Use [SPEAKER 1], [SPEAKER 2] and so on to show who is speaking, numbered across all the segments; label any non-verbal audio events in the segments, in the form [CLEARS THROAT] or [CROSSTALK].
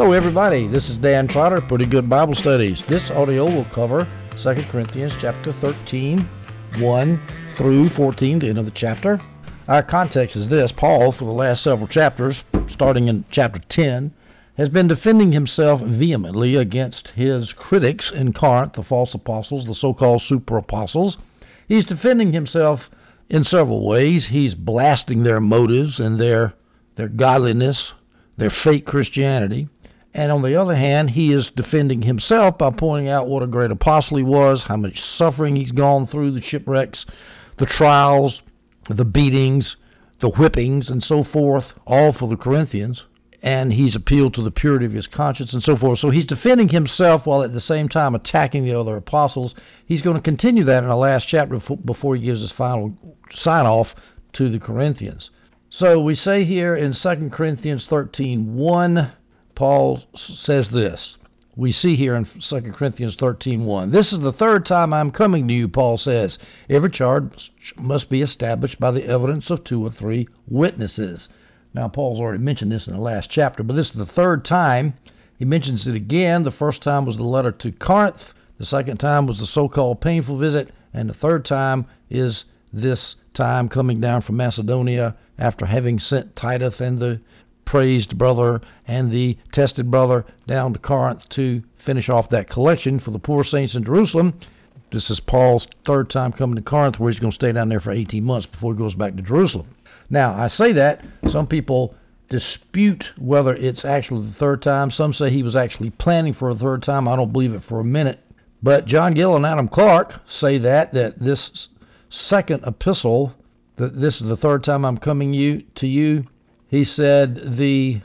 [SPEAKER 1] Hello, everybody. This is Dan Trotter, Pretty Good Bible Studies. This audio will cover 2 Corinthians chapter 13, 1 through 14, the end of the chapter. Our context is this Paul, for the last several chapters, starting in chapter 10, has been defending himself vehemently against his critics in Corinth, the false apostles, the so called super apostles. He's defending himself in several ways. He's blasting their motives and their, their godliness, their fake Christianity. And on the other hand, he is defending himself by pointing out what a great apostle he was, how much suffering he's gone through, the shipwrecks, the trials, the beatings, the whippings, and so forth, all for the Corinthians. And he's appealed to the purity of his conscience and so forth. So he's defending himself while at the same time attacking the other apostles. He's going to continue that in the last chapter before he gives his final sign off to the Corinthians. So we say here in 2 Corinthians 13 1 Paul says this. We see here in 2 Corinthians 13:1. This is the third time I'm coming to you, Paul says. Every charge must be established by the evidence of two or three witnesses. Now, Paul's already mentioned this in the last chapter, but this is the third time. He mentions it again. The first time was the letter to Corinth. The second time was the so-called painful visit, and the third time is this time coming down from Macedonia after having sent Titus and the praised brother and the tested brother down to Corinth to finish off that collection for the poor saints in Jerusalem. This is Paul's third time coming to Corinth, where he's going to stay down there for 18 months before he goes back to Jerusalem. Now, I say that. Some people dispute whether it's actually the third time. Some say he was actually planning for a third time. I don't believe it for a minute. But John Gill and Adam Clarke say that, that this second epistle, that this is the third time I'm coming you to you, he said the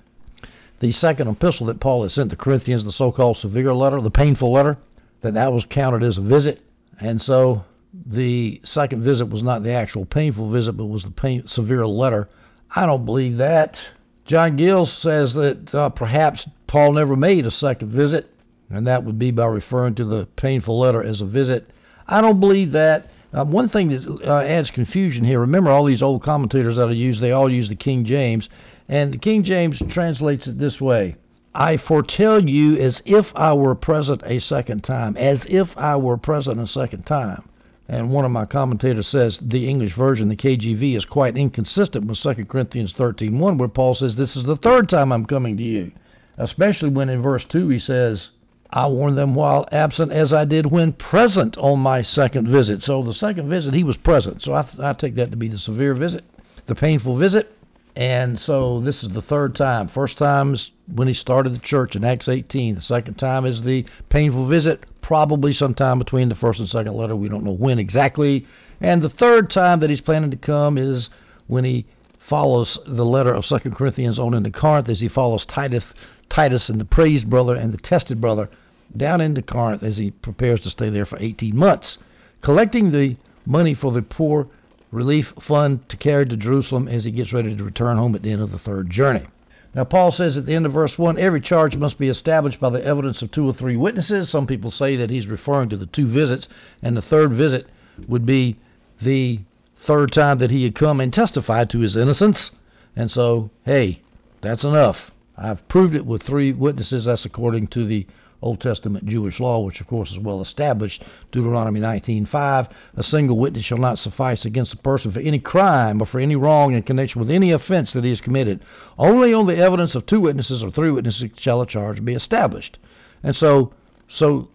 [SPEAKER 1] the second epistle that Paul had sent the Corinthians, the so-called severe letter, the painful letter, that that was counted as a visit, and so the second visit was not the actual painful visit, but was the pain, severe letter. I don't believe that. John Gill says that uh, perhaps Paul never made a second visit, and that would be by referring to the painful letter as a visit. I don't believe that. Uh, one thing that uh, adds confusion here, remember all these old commentators that I use, they all use the King James, and the King James translates it this way I foretell you as if I were present a second time, as if I were present a second time. And one of my commentators says the English version, the KJV, is quite inconsistent with 2 Corinthians 13:1, where Paul says, This is the third time I'm coming to you. Especially when in verse 2 he says, I warned them while absent as I did when present on my second visit. So the second visit, he was present. So I, I take that to be the severe visit, the painful visit. And so this is the third time. First time is when he started the church in Acts 18. The second time is the painful visit, probably sometime between the first and second letter. We don't know when exactly. And the third time that he's planning to come is when he follows the letter of Second Corinthians on into Corinth as he follows Titus, Titus and the praised brother and the tested brother down into Corinth as he prepares to stay there for 18 months, collecting the money for the poor relief fund to carry to Jerusalem as he gets ready to return home at the end of the third journey. Now, Paul says at the end of verse 1 every charge must be established by the evidence of two or three witnesses. Some people say that he's referring to the two visits, and the third visit would be the third time that he had come and testified to his innocence. And so, hey, that's enough. I've proved it with three witnesses. That's according to the Old Testament Jewish law, which of course is well established. Deuteronomy 19:5, a single witness shall not suffice against a person for any crime or for any wrong in connection with any offense that he has committed. Only on the evidence of two witnesses or three witnesses shall a charge be established. And so, so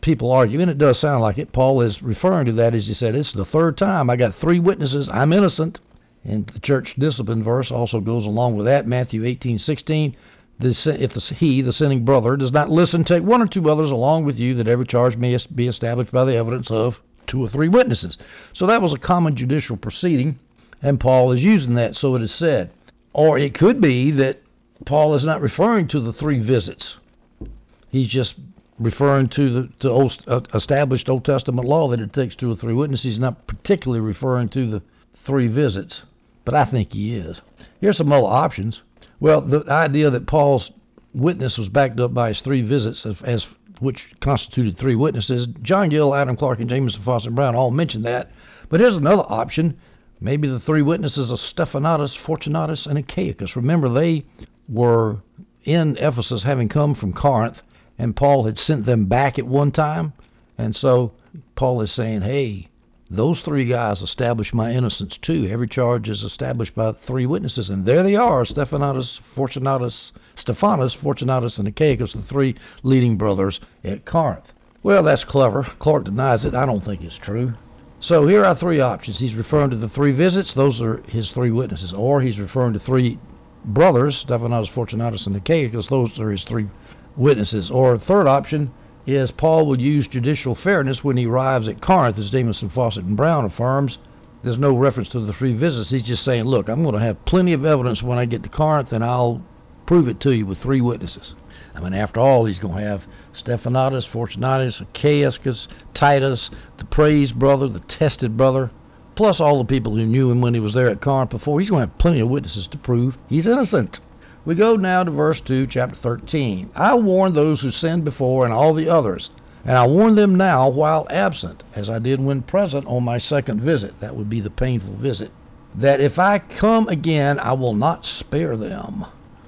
[SPEAKER 1] people argue, and it does sound like it. Paul is referring to that as he said, "It's the third time I got three witnesses. I'm innocent." And the church discipline verse also goes along with that. Matthew 18:16 the, if the, he, the sinning brother, does not listen, take one or two others along with you, that every charge may be established by the evidence of two or three witnesses. So that was a common judicial proceeding, and Paul is using that, so it is said. Or it could be that Paul is not referring to the three visits. He's just referring to the to old, uh, established Old Testament law that it takes two or three witnesses. He's not particularly referring to the three visits, but I think he is. Here's some other options. Well, the idea that Paul's witness was backed up by his three visits, as, as which constituted three witnesses. John Gill, Adam Clarke, and Jamieson Fausset Brown all mentioned that. But here's another option. Maybe the three witnesses are Stephanatus, Fortunatus, and Achaicus. Remember, they were in Ephesus, having come from Corinth, and Paul had sent them back at one time. And so Paul is saying, hey, those three guys established my innocence too. Every charge is established by three witnesses, and there they are: Stephanos, Fortunatus, Stephanas, Fortunatus, and Achaicus, the three leading brothers at Corinth. Well, that's clever. Clarke denies it. I don't think it's true. So here are three options. He's referring to the three visits; those are his three witnesses, or he's referring to three brothers, Stephanos, Fortunatus, and Achaicus; those are his three witnesses. Or third option is Paul would use judicial fairness when he arrives at Corinth, as Jamieson, Fausset, and Brown affirms. There's no reference to the three visits. He's just saying, look, I'm going to have plenty of evidence when I get to Corinth, and I'll prove it to you with three witnesses. I mean, after all, he's going to have Stephanos, Fortunatus, Achaicus, Titus, the praised brother, the tested brother, plus all the people who knew him when he was there at Corinth before. He's going to have plenty of witnesses to prove he's innocent. We go now to verse 2, chapter 13. I warned those who sinned before and all the others, and I warn them now while absent, as I did when present on my second visit. That would be the painful visit. That if I come again, I will not spare them.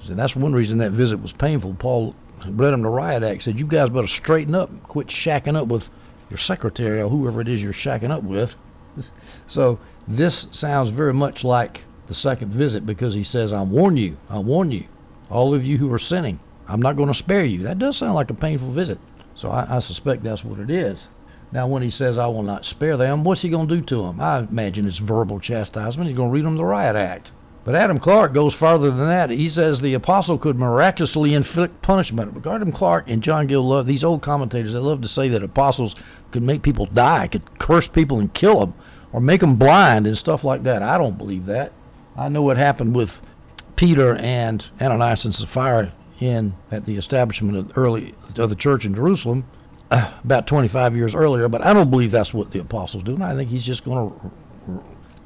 [SPEAKER 1] That's one reason that visit was painful. Paul read them the riot act, said, You guys better straighten up, quit shacking up with your secretary or whoever it is you're shacking up with. [LAUGHS] So this sounds very much like the second visit because he says, I warn you, I warn you, all of you who are sinning, I'm not going to spare you. That does sound like a painful visit. So I, I suspect that's what it is. Now, when he says, I will not spare them, what's he going to do to them? I imagine it's verbal chastisement. He's going to read them the riot act. But Adam Clarke goes farther than that. He says the apostle could miraculously inflict punishment. But Adam Clarke and John Gill love these old commentators. They love to say that apostles could make people die, could curse people and kill them, or make them blind and stuff like that. I don't believe that. I know what happened with Peter and Ananias and Sapphira in at the establishment of the early of the church in Jerusalem uh, [CLEARS THROAT] about 25 years earlier. But I don't believe that's what the apostles do. And I think he's just going to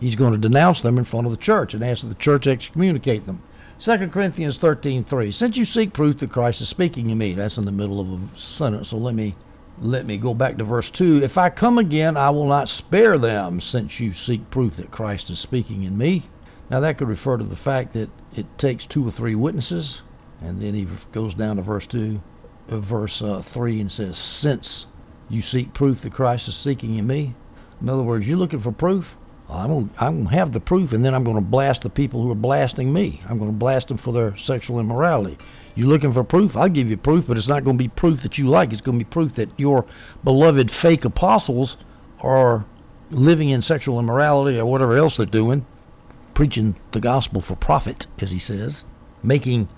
[SPEAKER 1] he's going to denounce them in front of the church and ask that the church excommunicate them. 2 Corinthians 13:3 Since you seek proof that Christ is speaking in me, that's in the middle of a sentence. So let me let me go back to verse 2. If I come again, I will not spare them, since you seek proof that Christ is speaking in me. Now that could refer to the fact that it takes two or three witnesses, and then he goes down to verse 2, uh, verse uh, 3, and says, Since you seek proof that Christ is seeking in me. In other words, you're looking for proof. I'm going to have the proof, and then I'm going to blast the people who are blasting me. I'm going to blast them for their sexual immorality. You're looking for proof? I'll give you proof, but it's not going to be proof that you like. It's going to be proof that your beloved fake apostles are living in sexual immorality or whatever else they're doing, preaching the gospel for profit, as he says, making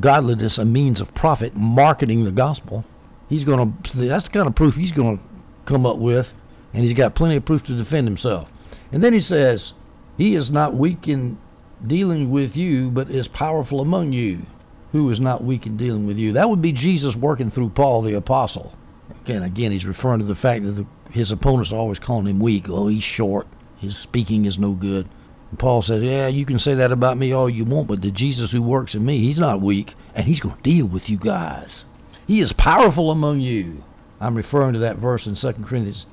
[SPEAKER 1] godliness a means of profit, marketing the gospel. He's going to. That's the kind of proof he's going to come up with, and he's got plenty of proof to defend himself. And then he says, He is not weak in dealing with you, but is powerful among you. Who is not weak in dealing with you? That would be Jesus working through Paul the apostle. Again, again, he's referring to the fact that the, his opponents are always calling him weak. Oh, he's short. His speaking is no good. Paul says, Yeah, you can say that about me all you want, but the Jesus who works in me, he's not weak, and he's going to deal with you guys. He is powerful among you. I'm referring to that verse in 2 Corinthians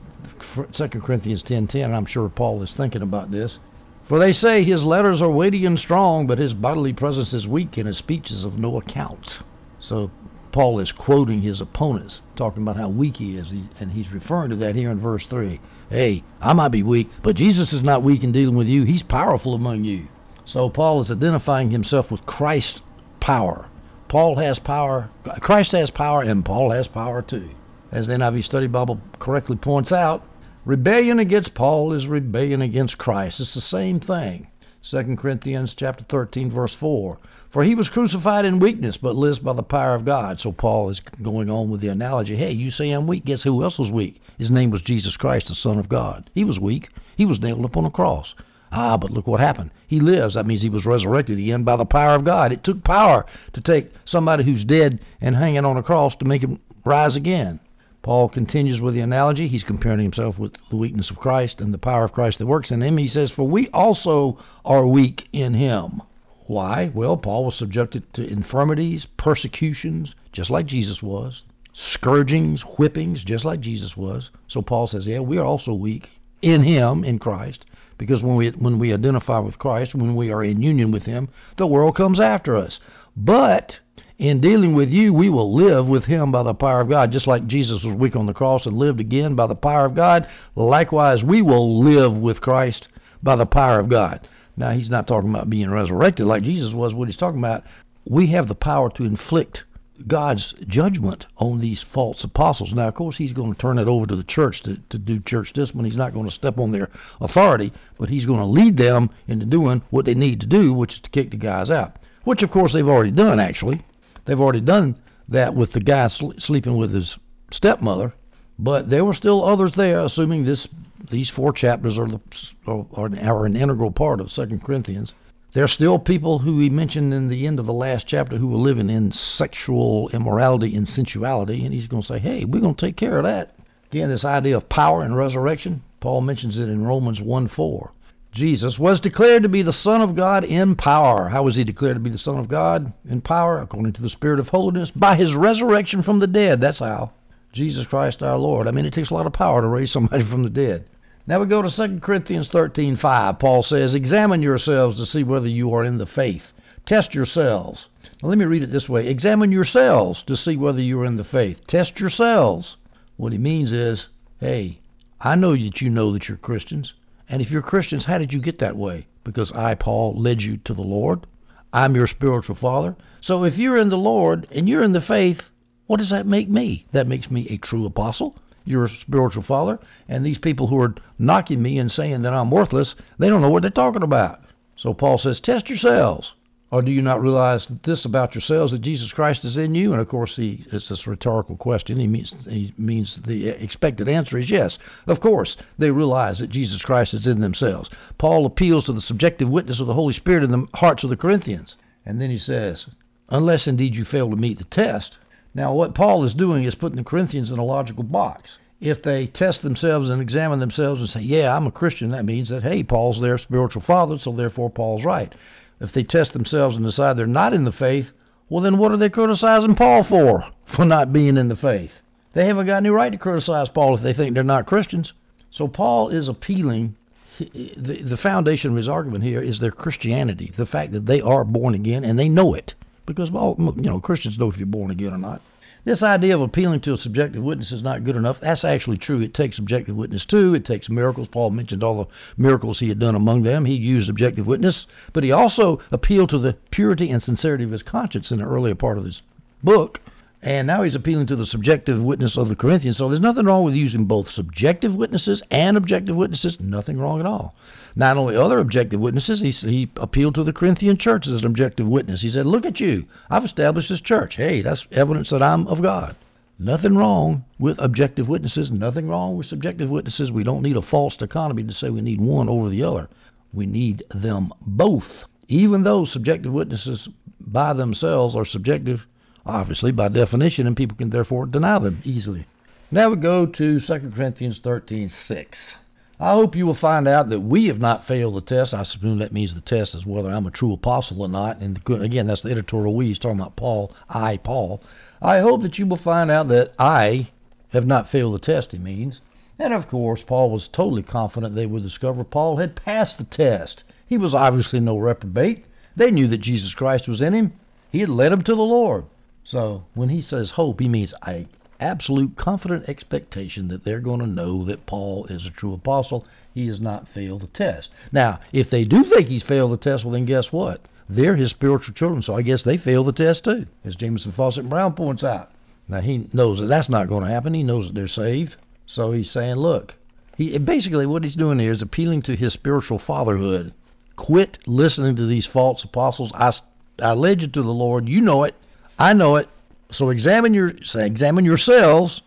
[SPEAKER 1] 2 Corinthians 10:10, and I'm sure Paul is thinking about this. For they say his letters are weighty and strong, but his bodily presence is weak and his speech is of no account. So Paul is quoting his opponents, talking about how weak he is, and he's referring to that here in verse 3. Hey, I might be weak, but Jesus is not weak in dealing with you. He's powerful among you. So Paul is identifying himself with Christ's power. Paul has power, Christ has power, and Paul has power too as the NIV Study Bible correctly points out, rebellion against Paul is rebellion against Christ. It's the same thing. 2 Corinthians chapter 13 verse 4. For he was crucified in weakness, but lives by the power of God. So Paul is going on with the analogy. Hey, you say I'm weak. Guess who else was weak? His name was Jesus Christ, the Son of God. He was weak. He was nailed upon a cross. Ah, but look what happened. He lives. That means he was resurrected again by the power of God. It took power to take somebody who's dead and hanging on a cross to make him rise again. Paul continues with the analogy. He's comparing himself with the weakness of Christ and the power of Christ that works in him. He says, For we also are weak in him. Why? Well, Paul was subjected to infirmities, persecutions, just like Jesus was, scourgings, whippings, just like Jesus was. So Paul says, Yeah, we are also weak in him, in Christ, because when we when we identify with Christ, when we are in union with him, the world comes after us. But In dealing with you, we will live with him by the power of God. Just like Jesus was weak on the cross and lived again by the power of God, likewise, we will live with Christ by the power of God. Now, he's not talking about being resurrected like Jesus was. What he's talking about, we have the power to inflict God's judgment on these false apostles. Now, of course, he's going to turn it over to the church to, to do church discipline. He's not going to step on their authority, but he's going to lead them into doing what they need to do, which is to kick the guys out. Which, of course, they've already done, actually. They've already done that with the guy sl- sleeping with his stepmother, but there were still others there, assuming this these four chapters are, the, are, are an integral part of Second Corinthians. There are still people who he mentioned in the end of the last chapter who were living in sexual immorality and sensuality, and he's going to say, hey, we're going to take care of that. Again, this idea of power and resurrection, Paul mentions it in Romans 1 4. Jesus was declared to be the Son of God in power. How was he declared to be the Son of God in power? According to the Spirit of holiness, by his resurrection from the dead. That's how. Jesus Christ our Lord. I mean, it takes a lot of power to raise somebody from the dead. Now we go to 2 Corinthians 13:5. Paul says, "Examine yourselves to see whether you are in the faith. Test yourselves." Now let me read it this way: Examine yourselves to see whether you are in the faith. Test yourselves. What he means is, hey, I know that you know that you're Christians, and if you're Christians, how did you get that way? Because I, Paul, led you to the Lord. I'm your spiritual father. So if you're in the Lord and you're in the faith, what does that make me? That makes me a true apostle your spiritual father, and these people who are knocking me and saying that I'm worthless, they don't know what they're talking about. So Paul says, test yourselves. Or do you not realize this about yourselves that Jesus Christ is in you? And of course, he, it's this rhetorical question. He means he means the expected answer is yes. Of course, they realize that Jesus Christ is in themselves. Paul appeals to the subjective witness of the Holy Spirit in the hearts of the Corinthians, and then he says, unless indeed you fail to meet the test, now, what Paul is doing is putting the Corinthians in a logical box. If they test themselves and examine themselves and say, Yeah, I'm a Christian, that means that, hey, Paul's their spiritual father, so therefore Paul's right. If they test themselves and decide they're not in the faith, well, then what are they criticizing Paul for? [LAUGHS] For not being in the faith. They haven't got any right to criticize Paul if they think they're not Christians. So Paul is appealing. The, the foundation of his argument here is their Christianity, the fact that they are born again and they know it because all you know Christians know if you're born again or not. This idea of appealing to a subjective witness is not good enough. That's actually true. It takes objective witness too. It takes miracles. Paul mentioned all the miracles he had done among them. He used objective witness, but he also appealed to the purity and sincerity of his conscience in the earlier part of his book. And now he's appealing to the subjective witness of the Corinthians. So there's nothing wrong with using both subjective witnesses and objective witnesses. Nothing wrong at all. Not only other objective witnesses, he, he appealed to the Corinthian church as an objective witness. He said, Look at you. I've established this church. Hey, that's evidence that I'm of God. Nothing wrong with objective witnesses. Nothing wrong with subjective witnesses. We don't need a false dichotomy to say we need one over the other. We need them both. Even though subjective witnesses by themselves are subjective obviously by definition, and people can therefore deny them easily. Now we go to 2 Corinthians 13:6. I hope you will find out that we have not failed the test. I assume that means the test is whether I'm a true apostle or not. And again, that's the editorial we. He's talking about Paul, I, Paul. I hope that you will find out that I have not failed the test, he means. And of course, Paul was totally confident they would discover Paul had passed the test. He was obviously no reprobate. They knew that Jesus Christ was in him. He had led them to the Lord. So when he says hope, he means a absolute confident expectation that they're going to know that Paul is a true apostle. He has not failed the test. Now, if they do think he's failed the test, well, then guess what? They're his spiritual children, so I guess they failed the test too, as Jamieson Fausset Brown points out. Now, he knows that that's not going to happen. He knows that they're saved. So he's saying, look, he basically what he's doing here is appealing to his spiritual fatherhood. Quit listening to these false apostles. I, I led you to the Lord. You know it. I know it. So examine your examine yourselves,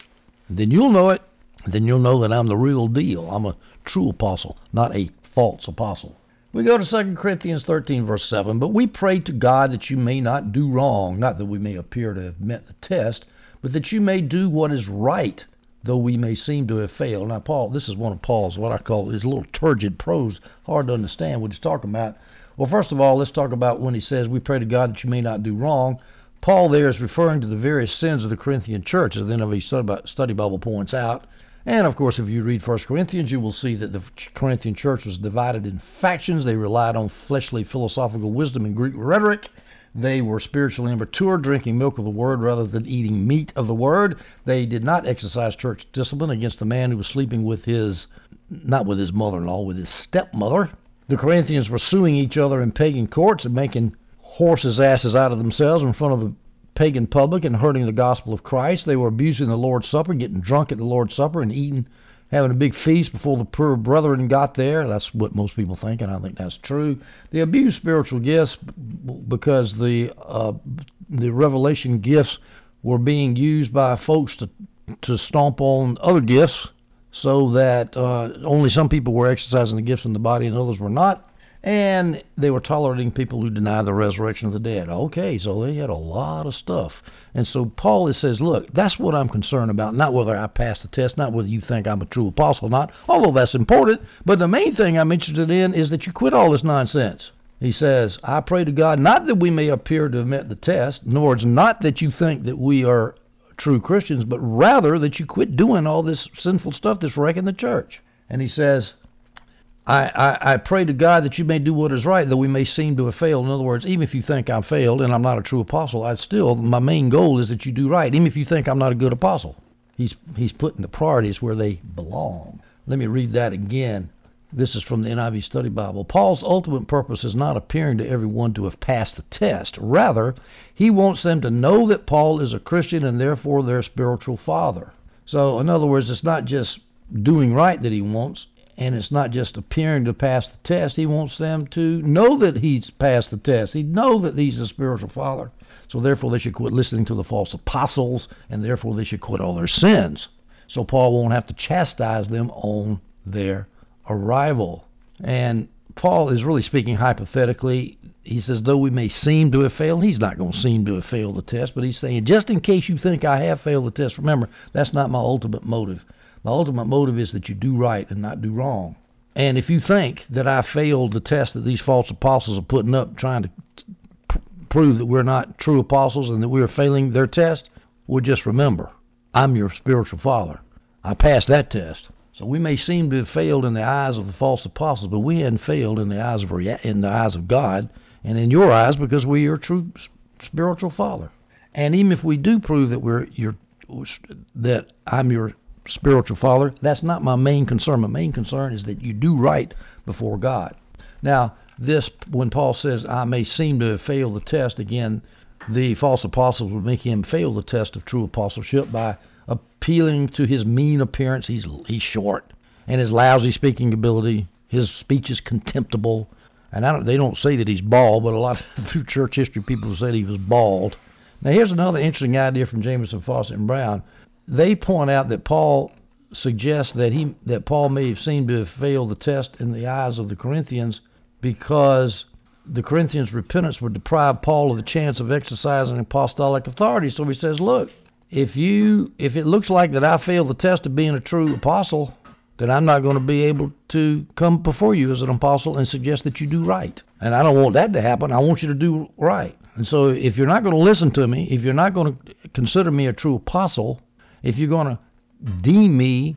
[SPEAKER 1] then you'll know it. Then you'll know that I'm the real deal. I'm a true apostle, not a false apostle. We go to 2 Corinthians 13, verse 7. But we pray to God that you may not do wrong, not that we may appear to have met the test, but that you may do what is right, though we may seem to have failed. Now, Paul, this is one of Paul's, what I call his little turgid prose, hard to understand what he's talking about. Well, first of all, let's talk about when he says, We pray to God that you may not do wrong. Paul there is referring to the various sins of the Corinthian church, as the NIV Study Bible points out. And of course, if you read 1 Corinthians, you will see that the Corinthian church was divided in factions. They relied on fleshly philosophical wisdom and Greek rhetoric. They were spiritually immature, drinking milk of the word rather than eating meat of the word. They did not exercise church discipline against the man who was sleeping with his, not with his mother in law, with his stepmother. The Corinthians were suing each other in pagan courts and making horses' asses out of themselves in front of the pagan public and hurting the gospel of Christ. They were abusing the Lord's Supper, getting drunk at the Lord's Supper, and eating having a big feast before the poor brethren got there. That's what most people think, and I think that's true. They abuse spiritual gifts because the uh, the revelation gifts were being used by folks to to stomp on other gifts, so that uh, only some people were exercising the gifts in the body and others were not and they were tolerating people who denied the resurrection of the dead. Okay, so they had a lot of stuff. And so Paul says, look, that's what I'm concerned about, not whether I pass the test, not whether you think I'm a true apostle or not, although that's important. But the main thing I'm interested in is that you quit all this nonsense. He says, I pray to God not that we may appear to have met the test, nor it's not that you think that we are true Christians, but rather that you quit doing all this sinful stuff that's wrecking the church. And he says, I, I, I pray to God that you may do what is right, though we may seem to have failed. In other words, even if you think I've failed and I'm not a true apostle, I still my main goal is that you do right, even if you think I'm not a good apostle. He's he's putting the priorities where they belong. Let me read that again. This is from the NIV Study Bible. Paul's ultimate purpose is not appearing to everyone to have passed the test. Rather, he wants them to know that Paul is a Christian and therefore their spiritual father. So, in other words, it's not just doing right that he wants, and it's not just appearing to pass the test. He wants them to know that he's passed the test. He know that he's a spiritual father. So therefore, they should quit listening to the false apostles, and therefore they should quit all their sins. So Paul won't have to chastise them on their arrival. And Paul is really speaking hypothetically. He says, though we may seem to have failed, he's not going to seem to have failed the test, but he's saying, just in case you think I have failed the test, remember, that's not my ultimate motive. My ultimate motive is that you do right and not do wrong. And if you think that I failed the test that these false apostles are putting up, trying to pr- prove that we're not true apostles and that we are failing their test, well, just remember, I'm your spiritual father. I passed that test. So we may seem to have failed in the eyes of the false apostles, but we hadn't failed in the eyes of rea- in the eyes of God and in your eyes because we're your true spiritual father. And even if we do prove that we're your that I'm your spiritual father. That's not my main concern. My main concern is that you do right before God. Now, this, when Paul says, I may seem to failed the test, again, the false apostles would make him fail the test of true apostleship by appealing to his mean appearance. He's, he's short, and his lousy speaking ability. His speech is contemptible. And I don't, they don't say that he's bald, but a lot of [LAUGHS] through church history people said he was bald. Now, here's another interesting idea from Jamieson, Fausset, and Brown they point out that Paul suggests that he that Paul may have seemed to have failed the test in the eyes of the Corinthians because the Corinthians' repentance would deprive Paul of the chance of exercising apostolic authority. So he says, look, if you if it looks like that I failed the test of being a true apostle, then I'm not going to be able to come before you as an apostle and suggest that you do right. And I don't want that to happen. I want you to do right. And so if you're not going to listen to me, if you're not going to consider me a true apostle, if you're going to deem me,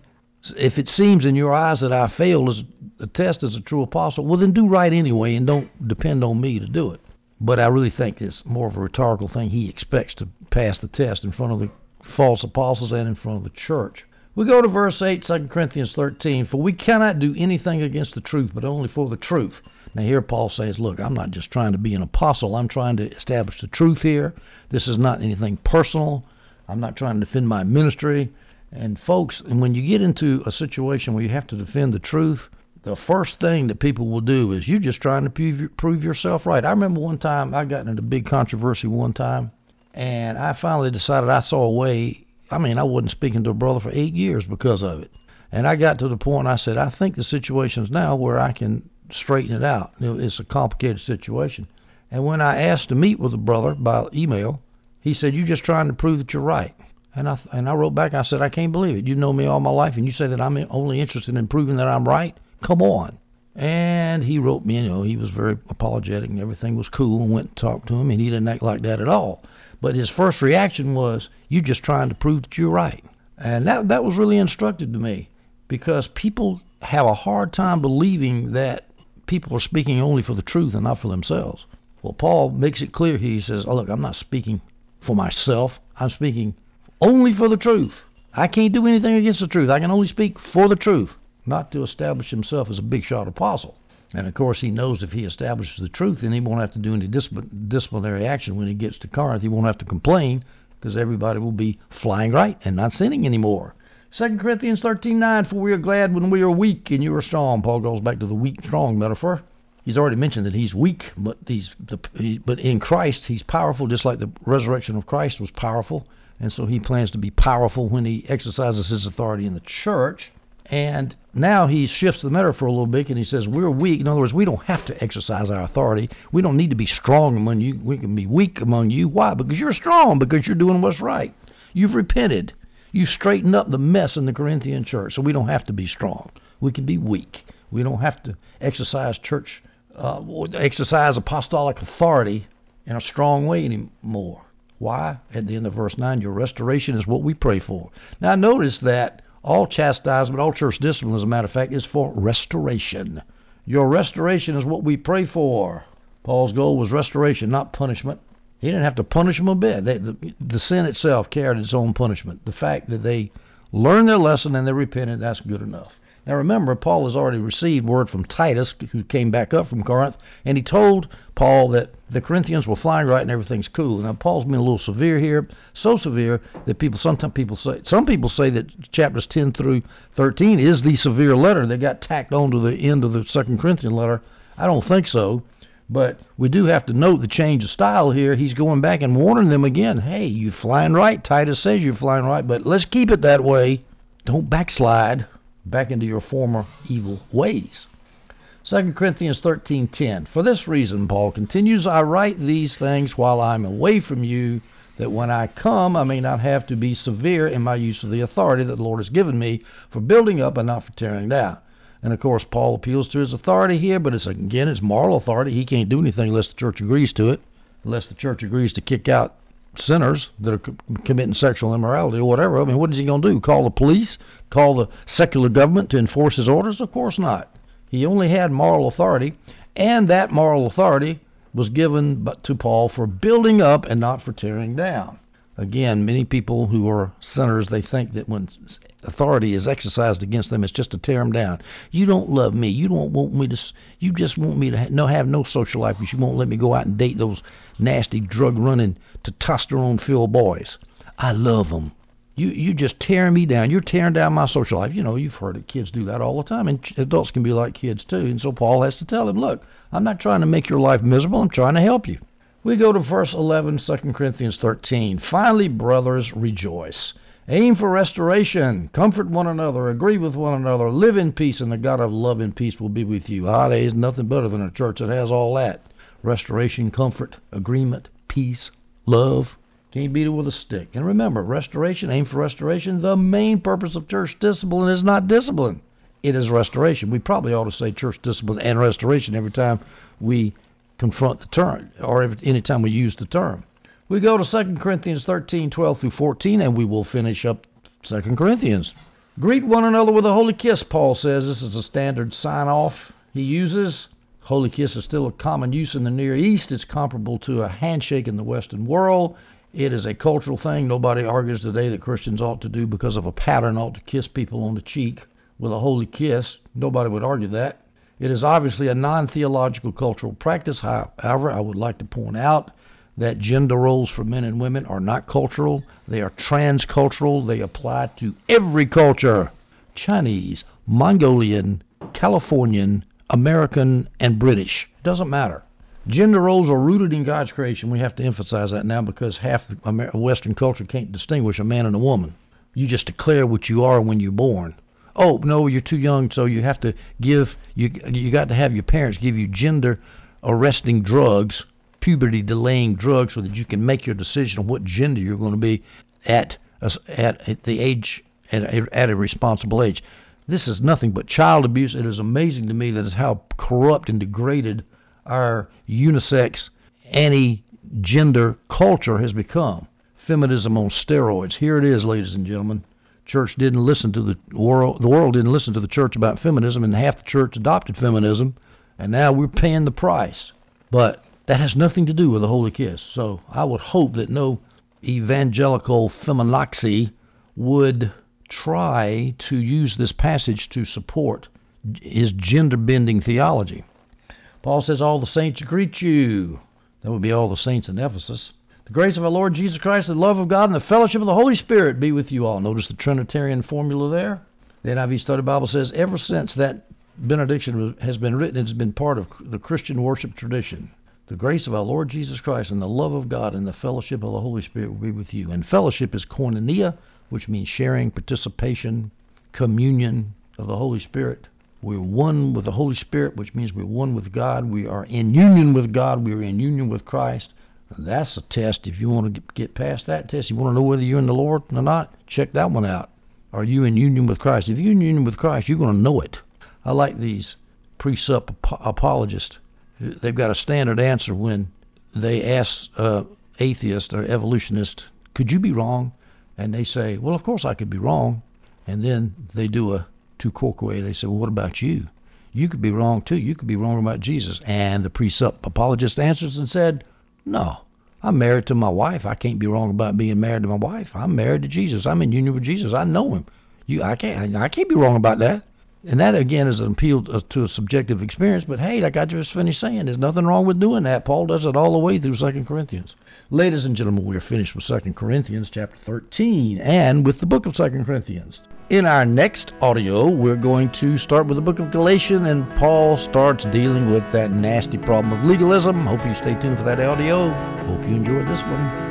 [SPEAKER 1] if it seems in your eyes that I failed as a test as a true apostle, well, then do right anyway and don't depend on me to do it. But I really think it's more of a rhetorical thing. He expects to pass the test in front of the false apostles and in front of the church. We go to verse 8, 2 Corinthians 13. For we cannot do anything against the truth, but only for the truth. Now, here Paul says, Look, I'm not just trying to be an apostle, I'm trying to establish the truth here. This is not anything personal. I'm not trying to defend my ministry. And folks, and when you get into a situation where you have to defend the truth, the first thing that people will do is you're just trying to prove, yourself right. I remember one time I got into a big controversy one time, and I finally decided I saw a way. I mean, I wasn't speaking to a brother for eight years because of it. And I got to the point I said, I think the situation's now where I can straighten it out. It's a complicated situation. And when I asked to meet with a brother by email, he said, "You're just trying to prove that you're right." And I and I wrote back. I said, "I can't believe it. You know me all my life, and you say that I'm only interested in proving that I'm right. Come on." And he wrote me. You know, he was very apologetic, and everything was cool. And went and talked to him, and he didn't act like that at all. But his first reaction was, "You're just trying to prove that you're right." And that that was really instructive to me because people have a hard time believing that people are speaking only for the truth and not for themselves. Well, Paul makes it clear. He says, oh, look, I'm not speaking for myself. I'm speaking only for the truth. I can't do anything against the truth. I can only speak for the truth, not to establish himself as a big shot apostle. And of course, he knows if he establishes the truth, then he won't have to do any disciplinary action when he gets to Corinth. He won't have to complain because everybody will be flying right and not sinning anymore. 2 Corinthians 13:9 For we are glad when we are weak and you are strong. Paul goes back to the weak strong metaphor. He's already mentioned that he's weak, but he's the, but in Christ he's powerful, just like the resurrection of Christ was powerful. And so he plans to be powerful when he exercises his authority in the church. And now he shifts the metaphor a little bit and he says, We're weak. In other words, we don't have to exercise our authority. We don't need to be strong among you. We can be weak among you. Why? Because you're strong, because you're doing what's right. You've repented. You've straightened up the mess in the Corinthian church. So we don't have to be strong. We can be weak. We don't have to exercise church, uh, exercise apostolic authority in a strong way anymore. Why? At the end of verse 9, your restoration is what we pray for. Now, notice that all chastisement, all church discipline, as a matter of fact, is for restoration. Your restoration is what we pray for. Paul's goal was restoration, not punishment. He didn't have to punish them a bit. They, the, the sin itself carried its own punishment. The fact that they learned their lesson and they repented, that's good enough. Now remember, Paul has already received word from Titus, who came back up from Corinth, and he told Paul that the Corinthians were flying right and everything's cool. Now Paul's been a little severe here, so severe that people sometimes people say some people say that chapters 10 through 13 is the severe letter that got tacked on to the end of the Second Corinthian letter. I don't think so. But we do have to note the change of style here. He's going back and warning them again. Hey, you're flying right. Titus says you're flying right, but let's keep it that way. Don't backslide back into your former evil ways. 2 Corinthians 13:10 For this reason Paul continues I write these things while I'm away from you that when I come I may not have to be severe in my use of the authority that the Lord has given me for building up and not for tearing down. And of course Paul appeals to his authority here, but it's again it's moral authority. He can't do anything unless the church agrees to it, unless the church agrees to kick out sinners that are committing sexual immorality or whatever. I mean, what is he going to do? Call the police? Call the secular government to enforce his orders? Of course not. He only had moral authority, and that moral authority was given to Paul for building up and not for tearing down. Again, many people who are sinners, they think that when authority is exercised against them, it's just to tear them down. You don't love me. You don't want me to. You just want me to ha- no have no social life because you won't let me go out and date those nasty drug running testosterone filled boys. I love them. You you just tearing me down. You're tearing down my social life. You know, you've heard it. Kids do that all the time, and adults can be like kids too. And so Paul has to tell him, look, I'm not trying to make your life miserable. I'm trying to help you. We go to verse 11, 2 Corinthians 13. Finally, brothers, rejoice. Aim for restoration. Comfort one another. Agree with one another. Live in peace, and the God of love and peace will be with you. Ah, there is nothing better than a church that has all that restoration, comfort, agreement, peace, love. Can't beat it with a stick. And remember, restoration, aim for restoration. The main purpose of church discipline is not discipline, it is restoration. We probably ought to say church discipline and restoration every time we confront the term or any time we use the term. We go to 2 Corinthians 13, 12 through 14, and we will finish up 2 Corinthians. Greet one another with a holy kiss, Paul says. This is a standard sign off he uses. Holy kiss is still a common use in the Near East. It's comparable to a handshake in the Western world. It is a cultural thing. Nobody argues today that Christians ought to do because of a pattern, ought to kiss people on the cheek with a holy kiss. Nobody would argue that. It is obviously a non theological cultural practice. However, I would like to point out that gender roles for men and women are not cultural, they are transcultural. They apply to every culture Chinese, Mongolian, Californian, American, and British. It doesn't matter. Gender roles are rooted in God's creation. We have to emphasize that now because half Western culture can't distinguish a man and a woman. You just declare what you are when you're born. Oh no, you're too young, so you have to give you you got to have your parents give you gender arresting drugs, puberty delaying drugs, so that you can make your decision on what gender you're going to be at at, at the age at, at a responsible age. This is nothing but child abuse. It is amazing to me that is how corrupt and degraded our unisex, anti-gender culture has become. Feminism on steroids. Here it is, ladies and gentlemen. Church didn't listen to the world. The world didn't listen to the church about feminism, and half the church adopted feminism, and now we're paying the price. But That has nothing to do with the holy kiss. So I would hope that no evangelical feminazi would try to use this passage to support his gender bending theology. Paul says, All the saints greet you. That would be all the saints in Ephesus. The grace of our Lord Jesus Christ, the love of God, and the fellowship of the Holy Spirit be with you all. Notice the Trinitarian formula there. The NIV Study Bible says, Ever since that benediction has been written, it's been part of the Christian worship tradition. The grace of our Lord Jesus Christ and the love of God and the fellowship of the Holy Spirit will be with you. And fellowship is koinonia, which means sharing, participation, communion of the Holy Spirit. We're one with the Holy Spirit, which means we're one with God. We are in union with God. We are in union with Christ. That's a test. If you want to get past that test, you want to know whether you're in the Lord or not, check that one out. Are you in union with Christ? If you're in union with Christ, you're going to know it. I like these presup apologists. They've got a standard answer when they ask uh, atheist or evolutionist, "Could you be wrong?" And they say, "Well, of course I could be wrong." And then they do a tu quoque. They say, "Well, what about you? You could be wrong too. You could be wrong about Jesus." And the presup apologist answers and said, "No, I'm married to my wife. I can't be wrong about being married to my wife. I'm married to Jesus. I'm in union with Jesus. I know him. You, I can't, I can't be wrong about that. And that again is an appeal to a subjective experience. But hey, like I just finished saying, there's nothing wrong with doing that. Paul does it all the way through Second Corinthians. Ladies and gentlemen, we are finished with Second Corinthians chapter 13 and with the book of Second Corinthians. In our next audio, we're going to start with the book of Galatians, and Paul starts dealing with that nasty problem of legalism. Hope you stay tuned for that audio. Hope you enjoyed this one.